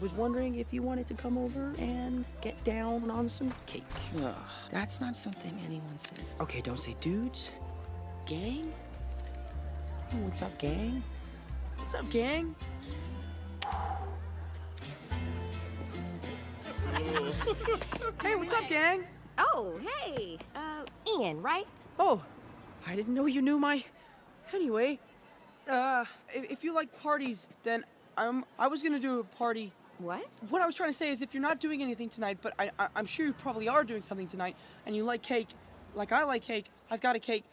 was wondering if you wanted to come over and get down on some cake. Ugh, that's not something anyone says. Okay, don't say dudes. Gang? What's up, gang? What's up, gang? hey, what's up, gang? Oh, hey. Uh, Ian, right? Oh, I didn't know you knew my. Anyway, uh, if, if you like parties, then I'm, I was gonna do a party. What? What I was trying to say is, if you're not doing anything tonight, but I, I, I'm sure you probably are doing something tonight, and you like cake, like I like cake, I've got a cake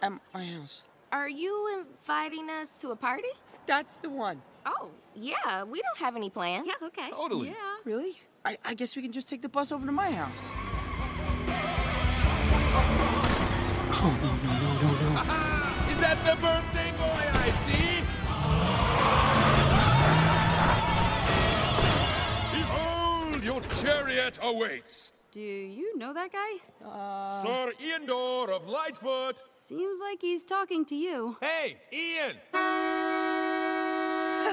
at my house. Are you inviting us to a party? That's the one. Oh, yeah. We don't have any plans. Yeah, okay. Totally. Yeah. Really? I, I guess we can just take the bus over to my house. Oh no no no no no! Is that the birthday boy I see? Behold, your chariot awaits. Do you know that guy? Sir Iandor of Lightfoot. Seems like he's talking to you. Hey, Ian.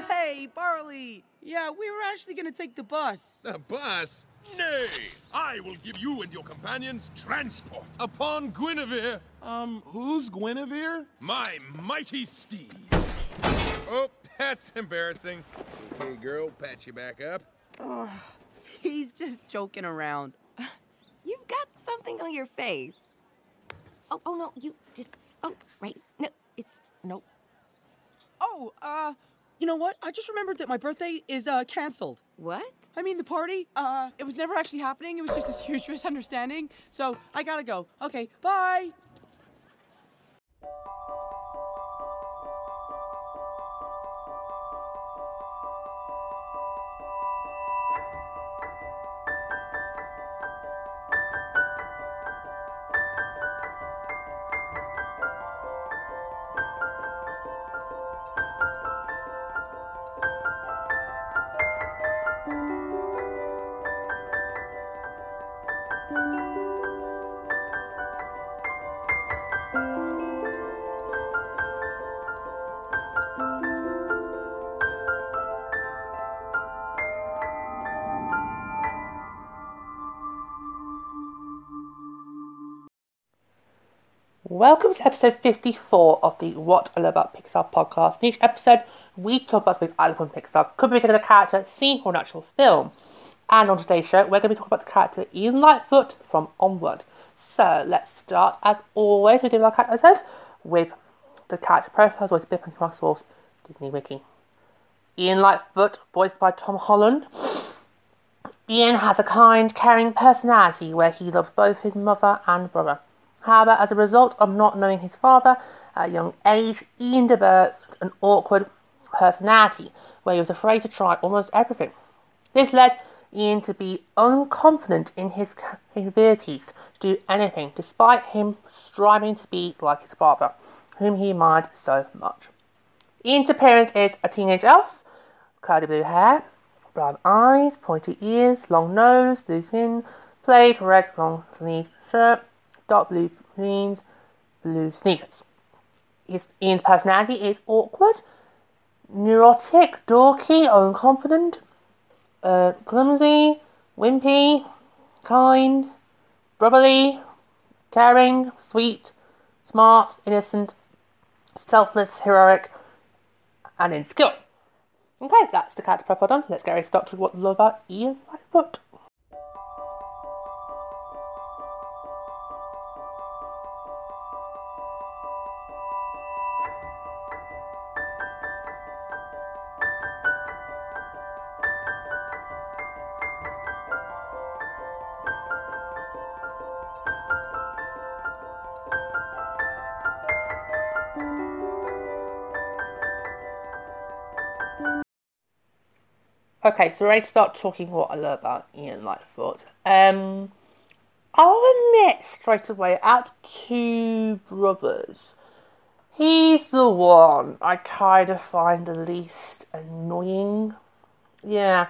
Hey, Barley! Yeah, we were actually gonna take the bus. The bus? Nay, I will give you and your companions transport upon Guinevere, Um, who's Guinevere? my mighty steed. Oh, that's embarrassing. Okay, girl, patch you back up. He's just joking around. You've got something on your face. Oh, oh no, you just. Oh, right. No, it's. Nope. Oh, uh, you know what? I just remembered that my birthday is uh canceled. What? I mean, the party, uh, it was never actually happening. It was just this huge misunderstanding. So I gotta go. Okay, bye. Welcome to episode 54 of the What I Love About Pixar podcast. In each episode, we talk about something I love from Pixar. Could be a particular character, scene, or an actual film. And on today's show, we're going to be talking about the character Ian Lightfoot from Onward. So let's start, as always, we do our character says, with the character profiles, always Bip and Source, Disney Wiki. Ian Lightfoot, voiced by Tom Holland. Ian has a kind, caring personality where he loves both his mother and brother. However, as a result of not knowing his father at a young age, Ian developed an awkward personality where he was afraid to try almost everything. This led Ian to be unconfident in his capabilities to do anything, despite him striving to be like his father, whom he admired so much. Ian's appearance is a teenage elf, curly blue hair, brown eyes, pointy ears, long nose, blue skin, plaid red long sleeve shirt, dark blue jeans, blue sneakers. His, Ian's personality is awkward, neurotic, dorky, unconfident, uh, clumsy, wimpy, kind, brotherly, caring, sweet, smart, innocent, selfless, heroic, and in skill. Okay, that's the character profile done. Let's get ready to start to what love about Ian Lightfoot. Okay, so ready to start talking what I love about Ian Lightfoot. Um, I'll admit straight away, out two brothers, he's the one I kind of find the least annoying. Yeah,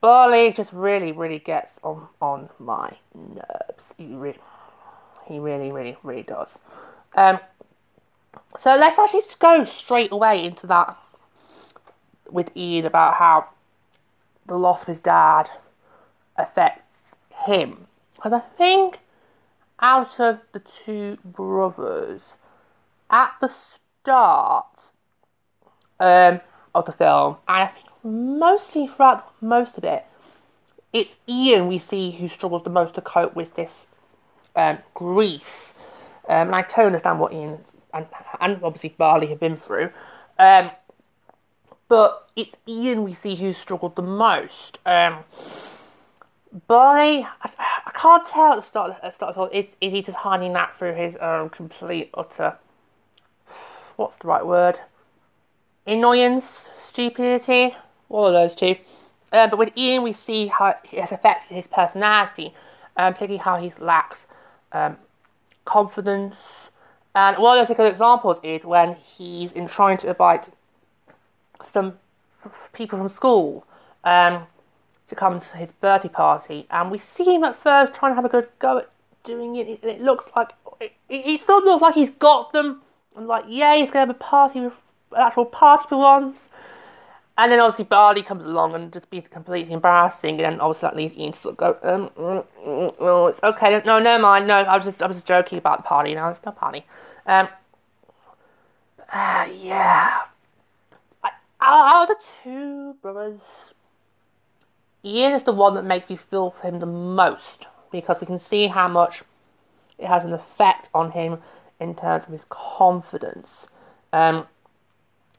Barley just really, really gets on on my nerves. He really, he really, really, really does. Um, so let's actually go straight away into that with Ian about how the loss of his dad affects him. Because I think out of the two brothers, at the start um, of the film, and I think mostly throughout most of it, it's Ian we see who struggles the most to cope with this um, grief. Um, and I totally understand what Ian and, and obviously Barley have been through. Um, but it's Ian we see who struggled the most. Um, Barley, I, I can't tell at the start, at the start of the is, is he just hiding that through his um, complete, utter, what's the right word? Annoyance, stupidity, all of those two. Um, but with Ian, we see how it has affected his personality, um, particularly how he lacks um, confidence. And one of good examples is when he's in trying to invite some f- people from school um, to come to his birthday party, and we see him at first trying to have a good go at doing it. It, it looks like it, it still looks like he's got them, and like yeah, he's gonna have a party with an actual party for once. And then obviously Barley comes along and just being completely embarrassing, and then obviously that leads Ian to sort of go, um, mm, mm, oh, it's okay, no, never mind, no, I was just, I was just joking about the party, no, it's no party. Um, uh, yeah. Out of the two brothers, Ian is the one that makes me feel for him the most, because we can see how much it has an effect on him in terms of his confidence. Um,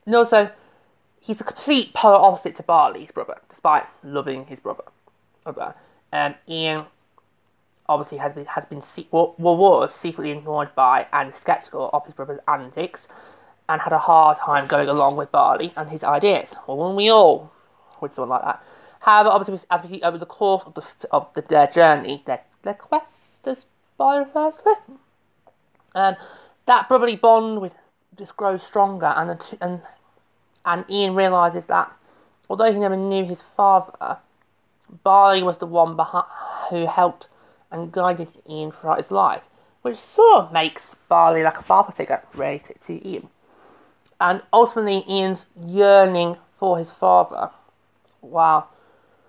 and also, he's a complete polar opposite to Barley's brother, despite loving his brother. Um, Ian obviously has been has been well, was secretly annoyed by and skeptical of his brother's antics, and had a hard time going along with Barley and his ideas. Well, when we all with someone like that. However, obviously, as we see over the course of the of the, their journey, their their quest, as it, um, that brotherly bond with just grows stronger, and the and and Ian realizes that although he never knew his father, Barley was the one behind, who helped and guided Ian throughout his life, which sort of makes Barley like a father figure, to, to Ian. And ultimately, Ian's yearning for his father, while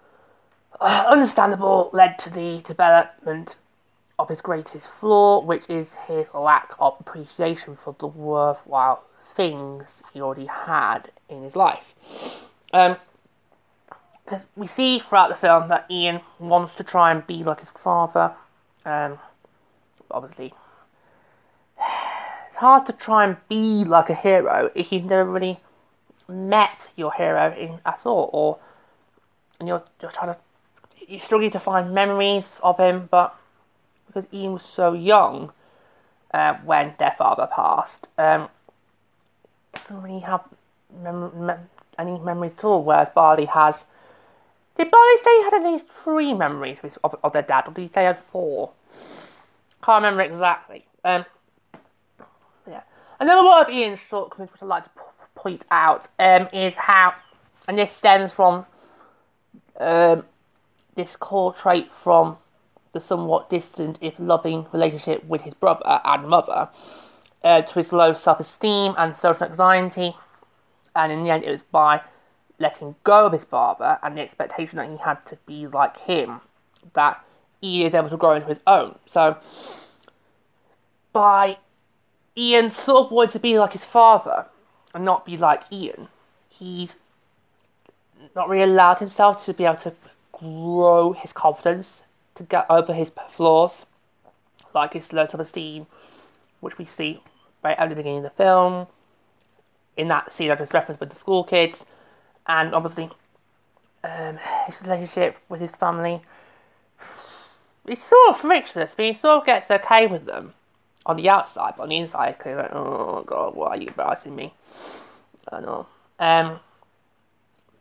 uh, understandable, led to the development of his greatest flaw, which is his lack of appreciation for the worthwhile things he already had in his life. Um, we see throughout the film that Ian wants to try and be like his father. Um, obviously, hard to try and be like a hero if you've never really met your hero in at all, or and you're, you're trying to you're struggling to find memories of him, but because Ian was so young uh, when their father passed, um, doesn't really have mem- mem- any memories at all. Whereas Barley has. Did Barley say he had at least three memories of, of, their dad, or did he say he had four? Can't remember exactly. Um. Another one of Ian's shortcomings, which I'd like to p- point out, um, is how, and this stems from um, this core trait from the somewhat distant, if loving, relationship with his brother and mother, uh, to his low self esteem and social anxiety. And in the end, it was by letting go of his father and the expectation that he had to be like him that he is able to grow into his own. So, by Ian sort of wanting to be like his father and not be like Ian, he's not really allowed himself to be able to grow his confidence, to get over his flaws, like his low self esteem, which we see right at the beginning of the film, in that scene I just referenced with the school kids, and obviously um, his relationship with his family. He's sort of frictionless, but he sort of gets okay with them on the outside, but on the inside, he's kind of like, oh god, why are you embarrassing me? I don't know. Um,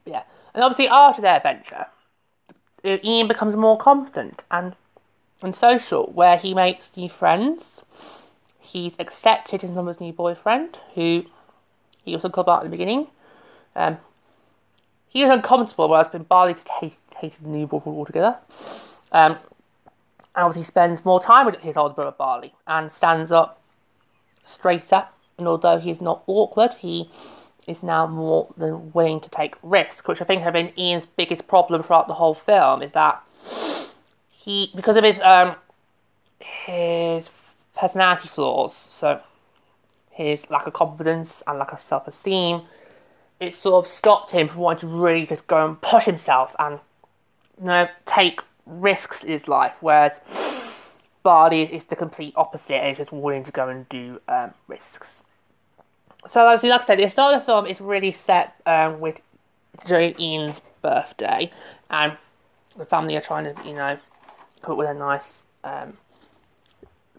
yeah, and obviously after their adventure, Ian becomes more confident and and social, where he makes new friends. He's accepted his mother's new boyfriend, who he was uncomfortable about at the beginning. Um, he was uncomfortable, whereas been Barley just hated, hated the new boyfriend altogether. Um, and obviously spends more time with his older brother Barley and stands up straighter. And although he's not awkward, he is now more than willing to take risks, which I think have been Ian's biggest problem throughout the whole film. Is that he, because of his um, his personality flaws, so his lack of confidence and lack of self esteem, it sort of stopped him from wanting to really just go and push himself and you know take risks his life. Whereas Barney is the complete opposite and is just willing to go and do um, risks. So obviously, like I said, the start of the film is really set um, with Ian's birthday, and the family are trying to, you know, come up with a nice um,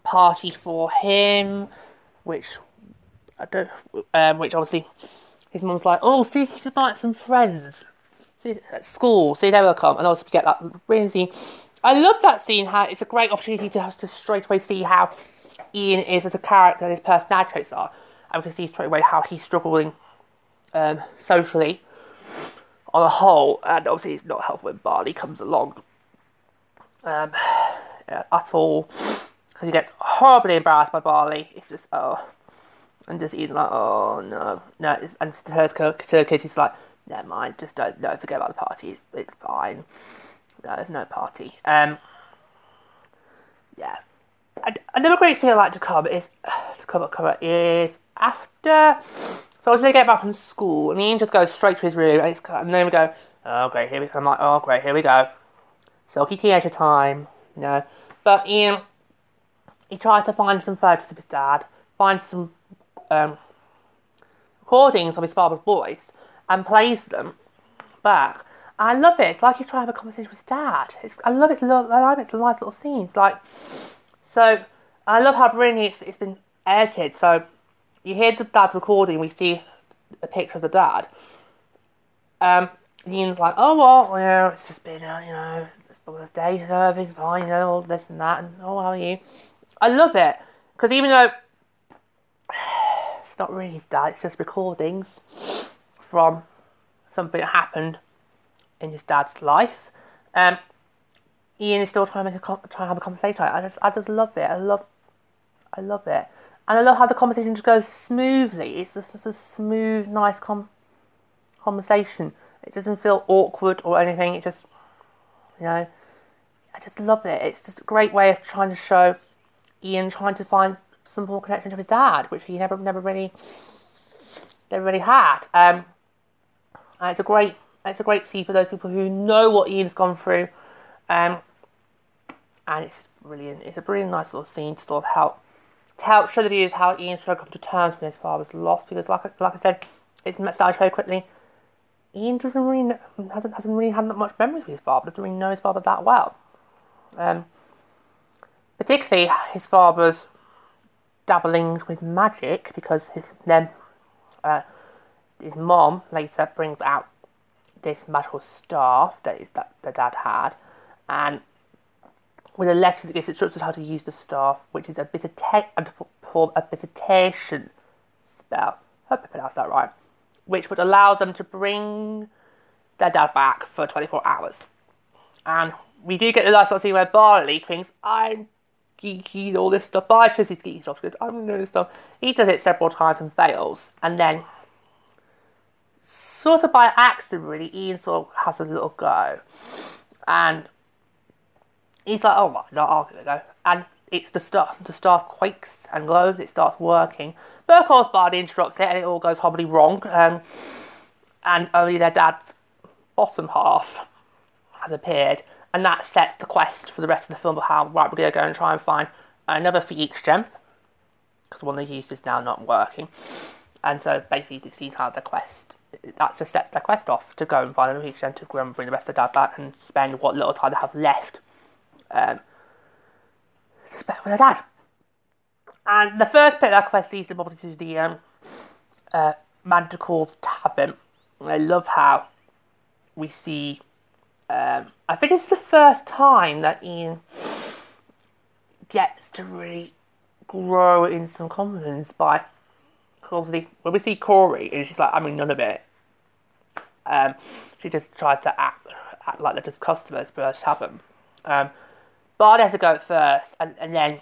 party for him, which I don't, um, which obviously his mum's like, oh, see you can find some friends at school, so they will come, and also get that really scene. I love that scene. How it's a great opportunity to to straight away see how Ian is as a character and his personality traits are, and we can see straight away how he's struggling um, socially on a whole, and obviously it's not helpful when Barney comes along um, yeah, at all because he gets horribly embarrassed by Barley. It's just oh, and just Ian's like oh no, no, and to her, to her he's like never mind, just don't no forget about the party. It's, it's fine. No, there's no party. Um, yeah. Another great thing I like to cover is to cover cover is after. So I was gonna get back from school, and Ian just goes straight to his room, and, and then we go, oh great, here we. Go. I'm like, oh great, here we go. Silky teenager time, you know. But Ian, he tries to find some photos of his dad, find some um, recordings of his father's voice, and plays them back. I love it. It's like he's trying to have a conversation with his dad. It's, I love it. I love it. It's nice little scenes. Like, so I love how brilliantly it's, it's been edited. So you hear the dad's recording. We see a picture of the dad. Um, Ian's like, oh well, you know, it's just been, uh, you know, it's day service, fine, you know, all this and that, and oh, how are you? I love it because even though it's not really his dad, it's just recordings from something that happened in his dad's life. Um, Ian is still trying to make a trying to have a conversation. I just I just love it. I love I love it, and I love how the conversation just goes smoothly. It's just, just a smooth, nice com- conversation. It doesn't feel awkward or anything. It just you know I just love it. It's just a great way of trying to show Ian trying to find some more connection to his dad, which he never never really never really had. Um, it's a great it's a great scene for those people who know what Ian's gone through. Um, and it's brilliant. It's a brilliant, nice little scene to sort of help to help show the viewers how Ian's trying to come to terms with his father's loss. Because, like like I said, it's established very quickly. Ian doesn't really know, hasn't hasn't really had that much memories with his father. Doesn't really know his father that well. Um, particularly his father's dabblings with magic because his then uh, his mom later brings out this magical staff that, the dad had, and with a letter that gives instructions how to use the staff, which is a visita- and perform a visitation spell. Hope I pronounced that right. Which would allow them to bring their dad back for 24 hours. And we do get the last scene where Barley thinks, I'm geeky and all this stuff. Barley says he's geeky stuff because I'm going to this stuff. He does it several times and fails. And then sort of by accident, really, Ian sort of has a little go. And he's like, oh, no, I'll give it a go. And it's the stuff, the staff quakes and glows, it starts working. But of course, Barney interrupts it and it all goes horribly wrong. Um, and only their dad's bottom half has appeared. And that sets the quest for the rest of the film of how, right, we're going to go and try and find another Phoenix gem. Because one they used is now not working. And so basically, this is how the quest that just sets their quest off to go and find a region to go and bring the rest of dad back and spend what little time they have left um, spend with their dad. And the first bit of that quest leads them up to the um, uh, Manticore's Tavern. I love how we see. Um, I think it's the first time that Ian gets to really grow in some confidence by obviously when we see Corey and she's like, I mean none of it. Um, she just tries to act act like they're just customers but us to have them. Um, Bard has to go first, and, and then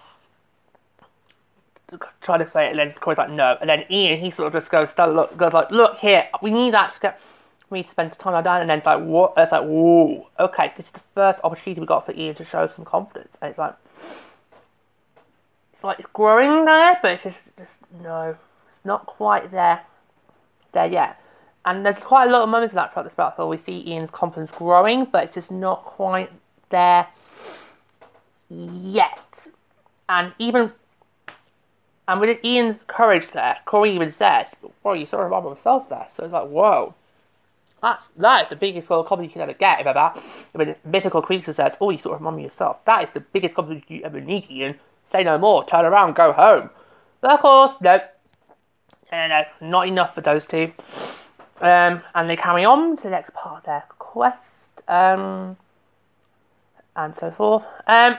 trying to explain it, and then Corey's like, no. And then Ian, he sort of just goes, look, goes like, look here, we need that to get, we need to spend time like that. And then it's like, what? It's like, whoa, okay, this is the first opportunity we got for Ian to show some confidence. And it's like, it's like it's growing there, but it's just, just no, not quite there, there yet. And there's quite a lot of moments of that throughout the battle we see Ian's confidence growing, but it's just not quite there yet. And even and with Ian's courage there, Corey even says, "Well, you saw him by himself there." So it's like, whoa, that's that is the biggest sort of compliment you can ever get. Remember, when a mythical creature says, "Oh, you saw him by yourself," that is the biggest compliment you ever need, Ian. Say no more. Turn around. Go home. But of course, no, no, no, not enough for those two. Um, and they carry on to the next part of their quest, um, and so forth. Um,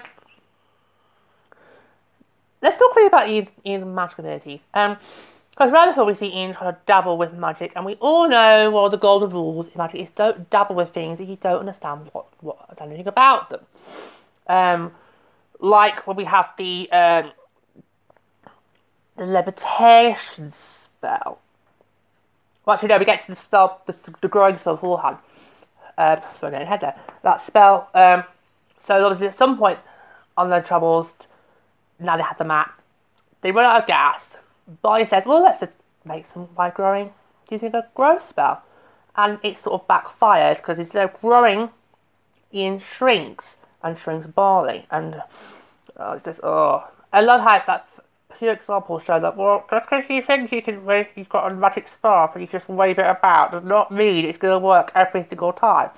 let's talk a bit about Ian's, Ian's magic abilities. Um, because rather before we see Ian try to dabble with magic, and we all know what the golden rules in magic is: don't dabble with things if you don't understand what what anything about them. Um, like when we have the um, the levitation spell. Well, actually, no, we get to the spell, the, the growing spell beforehand. Um, sorry, getting ahead there. That spell. Um, so obviously, at some point on their travels, now they have the map. They run out of gas. Barley says, "Well, let's just make some by growing using a growth spell," and it sort of backfires because instead of growing, Ian shrinks and shrinks barley, and oh, it's just oh, I love how it's that few examples show that well, just because you think you can wave, you've got a magic staff and you just wave it about does not mean it's going to work every single time.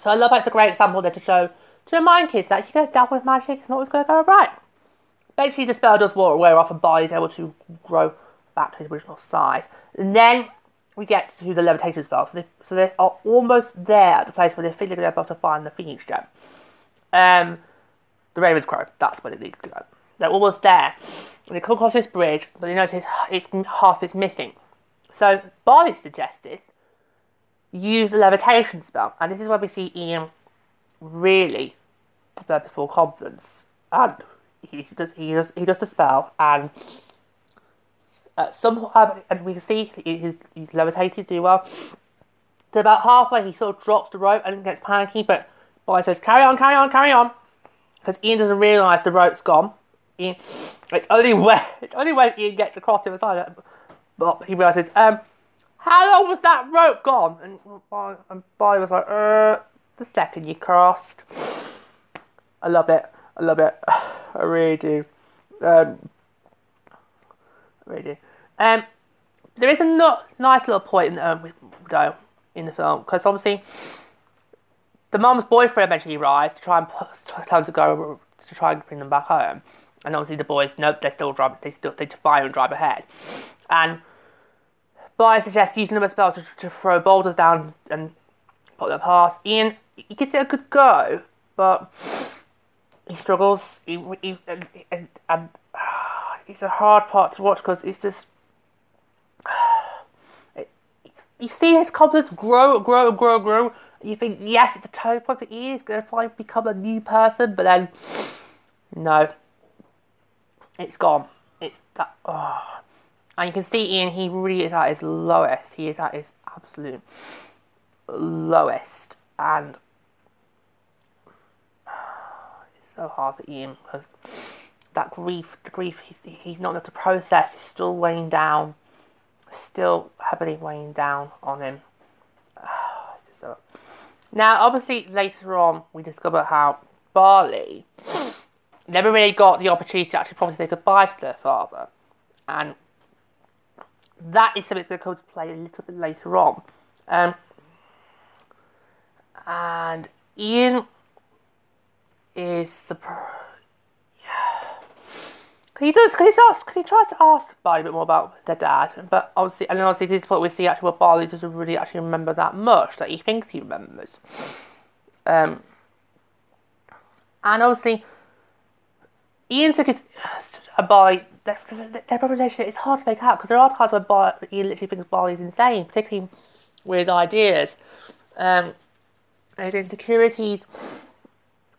So I love it's a great example there to show to remind kids that if you go down with magic, it's not always going to go right. Basically, the spell does wear off, and is able to grow back to his original size. And then we get to the levitation spell. So they, so they are almost there at the place where they think they're able to find the Phoenix gem. Um, the Raven's Crow. That's where it needs to go. They're almost there. And they come across this bridge, but they notice it's half is missing. So Barley suggests this. Use the levitation spell, and this is where we see Ian really develop his full confidence. And he does he does he does the spell and uh, some and we can see he's he's levitated do well. So about halfway he sort of drops the rope and gets panicky, but Boy says carry on, carry on, carry on, because Ian doesn't realise the rope's gone. Ian, it's only when it's only when Ian gets across to the side, but he realises um how long was that rope gone? And and Boy was like uh the second you crossed. I love it. I love it. I really do. Um, I really do. Um, there is a not, nice little point in, um, though in the film because obviously the mom's boyfriend eventually arrives to try and tell to go to try and bring them back home, and obviously the boys nope they're still driving they still they fire and drive ahead, and Boy suggests using the spell to, to throw boulders down and put them past. Ian, he gives it a good go, but he struggles. He, he, and, and, and it's a hard part to watch because it's just. You see his confidence grow, grow, grow, grow. You think, yes, it's a turning point for Ian. He's going to finally become a new person, but then, no, it's gone. It's that. Oh. And you can see Ian. He really is at his lowest. He is at his absolute lowest, and it's so hard for Ian because that grief, the grief he's, he's not able to process is still weighing down, still heavily weighing down on him. now, obviously, later on, we discover how Barley never really got the opportunity to actually properly say goodbye to their father, and that is something that's going to come to play a little bit later on. Um, and Ian is surprised. Yeah. He does, because he, tries to ask Barley a bit more about their dad, but obviously, and then obviously, this is what we see actually what Barley doesn't really actually remember that much that he thinks he remembers. Um, and obviously, Ian took his uh, Barley. Their, their relationship it's hard to make out because there are times where Barley, Ian literally thinks Barley's insane, particularly with ideas, um, his insecurities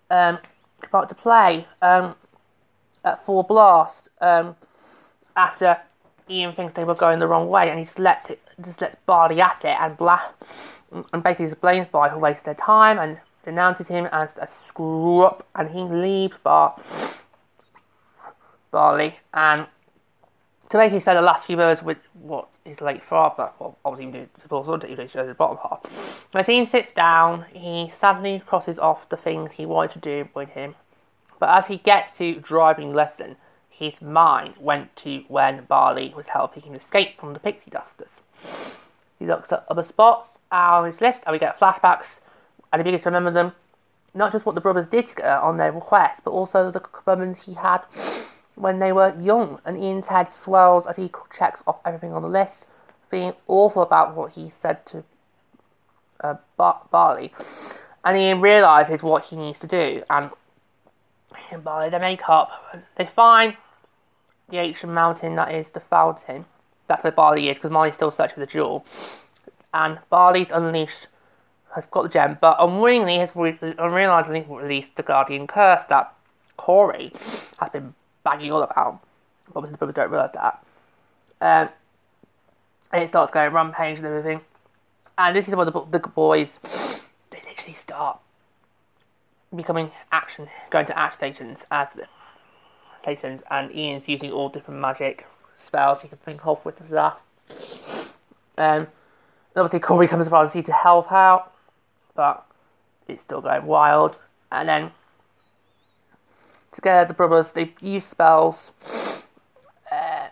um, about to play um, at Full Blast. Um, after Ian thinks they were going the wrong way, and he just lets it, just lets Barley at it, and blah, and basically blames Barley for wasting their time, and denounces him as a screw up, and he leaves Bar Barley, and to basically spend the last few words with what his late father, well, obviously even before Sunday, even shows the bottom half. When Ian sits down, he sadly crosses off the things he wanted to do with him, but as he gets to driving lesson, his mind went to when Barley was helping him escape from the pixie dusters. He looks at other spots on his list, and we get flashbacks, and he begins to remember them, not just what the brothers did on their request, but also the moments he had when they were young. And Ian's head swells as he checks off everything on the list, feeling awful about what he said to uh, Bar- Barley. And Ian realises what he needs to do, and and Barley they make up. They find the ancient mountain that is the fountain. That's where Barley is, because Molly's still searching for the jewel. And Barley's unleashed, has got the gem, but unwillingly has re- unrealizingly released the guardian curse that Corey has been banging all about. Obviously, the brothers don't realise that. Um, and it starts going rampage and everything. And this is where the, the boys, they literally start becoming action, going to action stations as stations, and Ian's using all different magic spells he can think of with the staff. Um, obviously Corey comes around to help out, but it's still going wild. And then together the brothers they use spells, uh,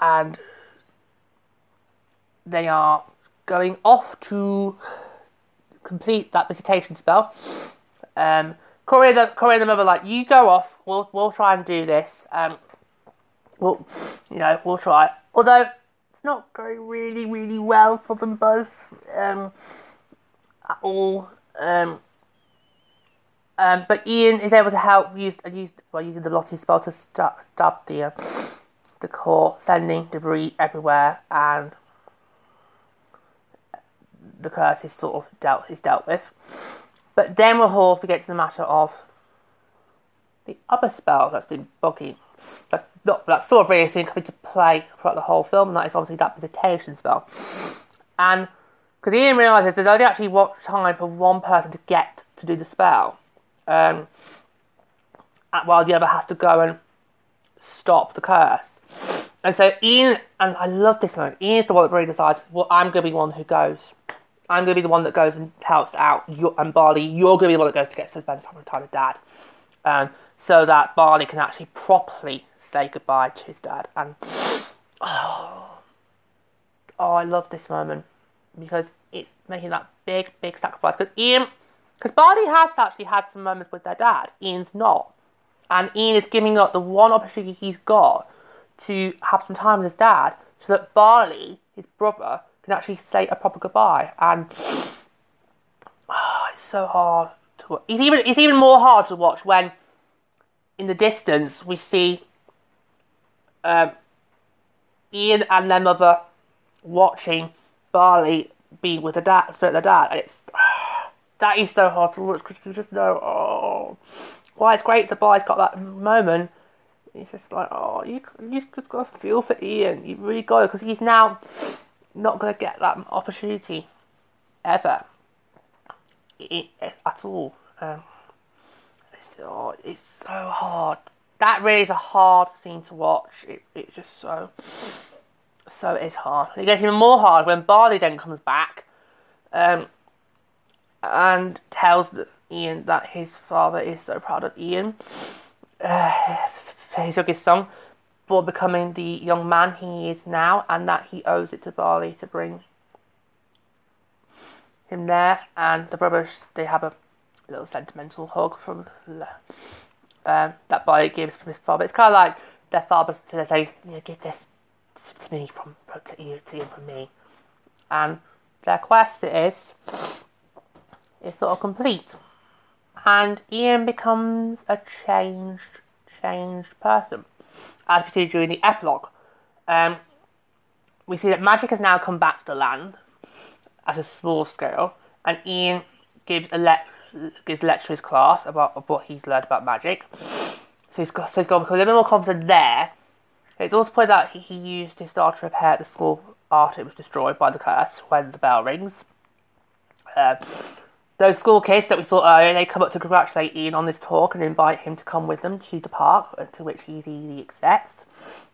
and they are going off to complete that visitation spell. Um, Corey and the Corey and the mother like you go off. We'll we'll try and do this. Um, we'll you know we'll try. Although it's not going really really well for them both um, at all. Um, um, but Ian is able to help use use by using the Lottie spell to stop, stab the uh, the core, sending debris everywhere, and the curse is sort of dealt is dealt with. But then we'll we get to the matter of the other spell that's been bugging. That's not that's sort of really coming to play throughout the whole film, and that is obviously that visitation spell. And because Ian realizes there's only actually one time for one person to get to do the spell, um, while the other has to go and stop the curse. And so Ian, and I love this moment. Ian's the one that really decides, well, I'm going to be the one who goes. I'm going to be the one that goes and helps out. you and Barley, you're going to be the one that goes to get to spend time with Dad, um, so that Barley can actually properly say goodbye to his dad. And oh, oh, I love this moment because it's making that big, big sacrifice. Because Ian, because Barley has actually had some moments with their dad. Ian's not, and Ian is giving up the one opportunity he's got to have some time with his dad, so that Barley, his brother, can actually say a proper goodbye. And oh, it's so hard to watch. It's even it's even more hard to watch when, in the distance, we see um, Ian and their mother watching Barley be with the dad, split the dad, and it's that is so hard to watch because you just know, oh, well, it's great the Barley's got that moment. It's just like, oh, you you just got to feel for Ian. You really got because he's now not going to get that opportunity ever at all. Um, it's, oh, it's so hard. That really is a hard scene to watch. It, it's just so, so it's hard. It gets even more hard when Barley then comes back um, and tells Ian that his father is so proud of Ian. Uh, for his youngest son, for becoming the young man he is now, and that he owes it to Barley to bring him there. And the brothers they have a little sentimental hug from um, that Barley gives from his father. It's kind of like their father saying, "You know, give this to me from to you to you from me," and their quest is is sort of complete, and Ian becomes a changed changed person as we see during the epilogue. Um, we see that magic has now come back to the land at a small scale, and Ian gives a le- gives lecture to his class about, what he's learned about magic. So he's got so he's got become a little bit more confident there It's also pointed out he, he used his star to repair the school after it was destroyed by the curse when the bell rings. Uh, those school kids that we saw earlier, they come up to congratulate Ian on this talk and invite him to come with them to the park, uh, to which he easily accepts.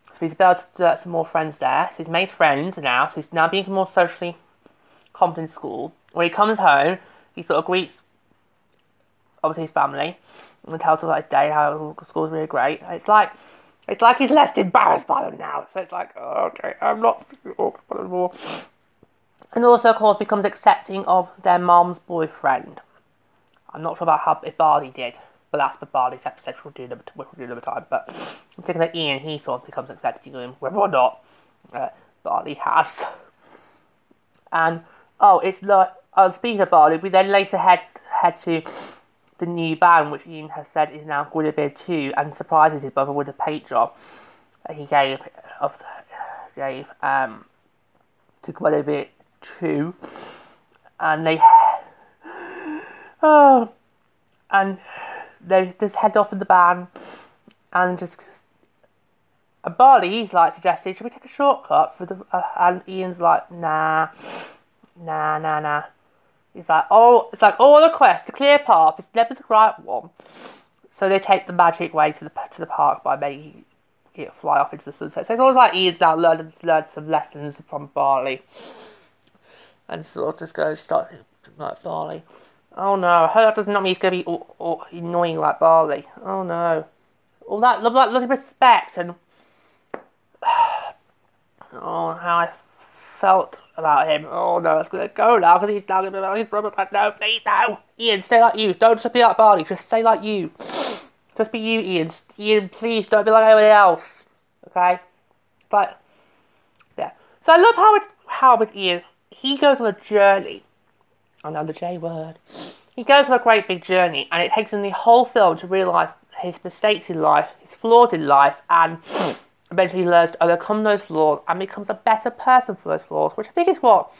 So he's to get some more friends there. So he's made friends now, so he's now being more socially competent in school. When he comes home, he sort of greets, obviously, his family and tells them about his day how school's really great. And it's like, it's like he's less embarrassed by them now. So it's like, oh, okay, I'm not awkward anymore and also, of course, becomes accepting of their mom's boyfriend. I'm not sure about how if Barley did, but that's for Barley's episode. We'll do another, we'll do another time. But I'm thinking that Ian, he sort of becomes accepting of him, whether or not uh, Barley has. And oh, it's like oh, speaking of Barley, we then later head head to the new band, which Ian has said is now Guinevere 2, and surprises his brother with a paint job that he gave of gave um to Guinevere two, and they oh, and they just head off in the van, and just and Barley he's like suggesting should we take a shortcut for the uh, and Ian's like nah, nah nah nah. He's like oh it's like all the quest the clear path is never the right one. So they take the magic way to the to the park by making it fly off into the sunset. So it's almost like Ian's now learned learned some lessons from Barley and sort of goes start like Barley. Oh no, that does not mean he's gonna be all, all annoying like Barley. Oh no, all that love, that little respect and oh how I felt about him. Oh no, it's gonna go now because he's now gonna be like his brother. Like, no, please no, Ian, stay like you. Don't just be like Barley. Just stay like you. Just be you, Ian. Ian, please don't be like anybody else. Okay, but yeah. So I love how it how Ian he goes on a journey. Another J word. He goes on a great big journey, and it takes him the whole film to realise his mistakes in life, his flaws in life, and eventually learns to overcome those flaws and becomes a better person for those flaws, which I think is what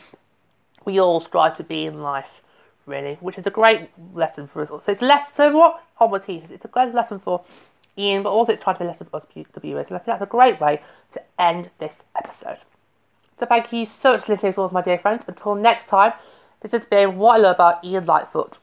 we all strive to be in life, really, which is a great lesson for us all. So it's less, so what teaches, it's a great lesson for Ian, but also it's trying to be a lesson for us, the viewers, and I think that's a great way to end this episode. So thank you so much for listening to all of my dear friends. Until next time, this has been What I Love About Ian Lightfoot.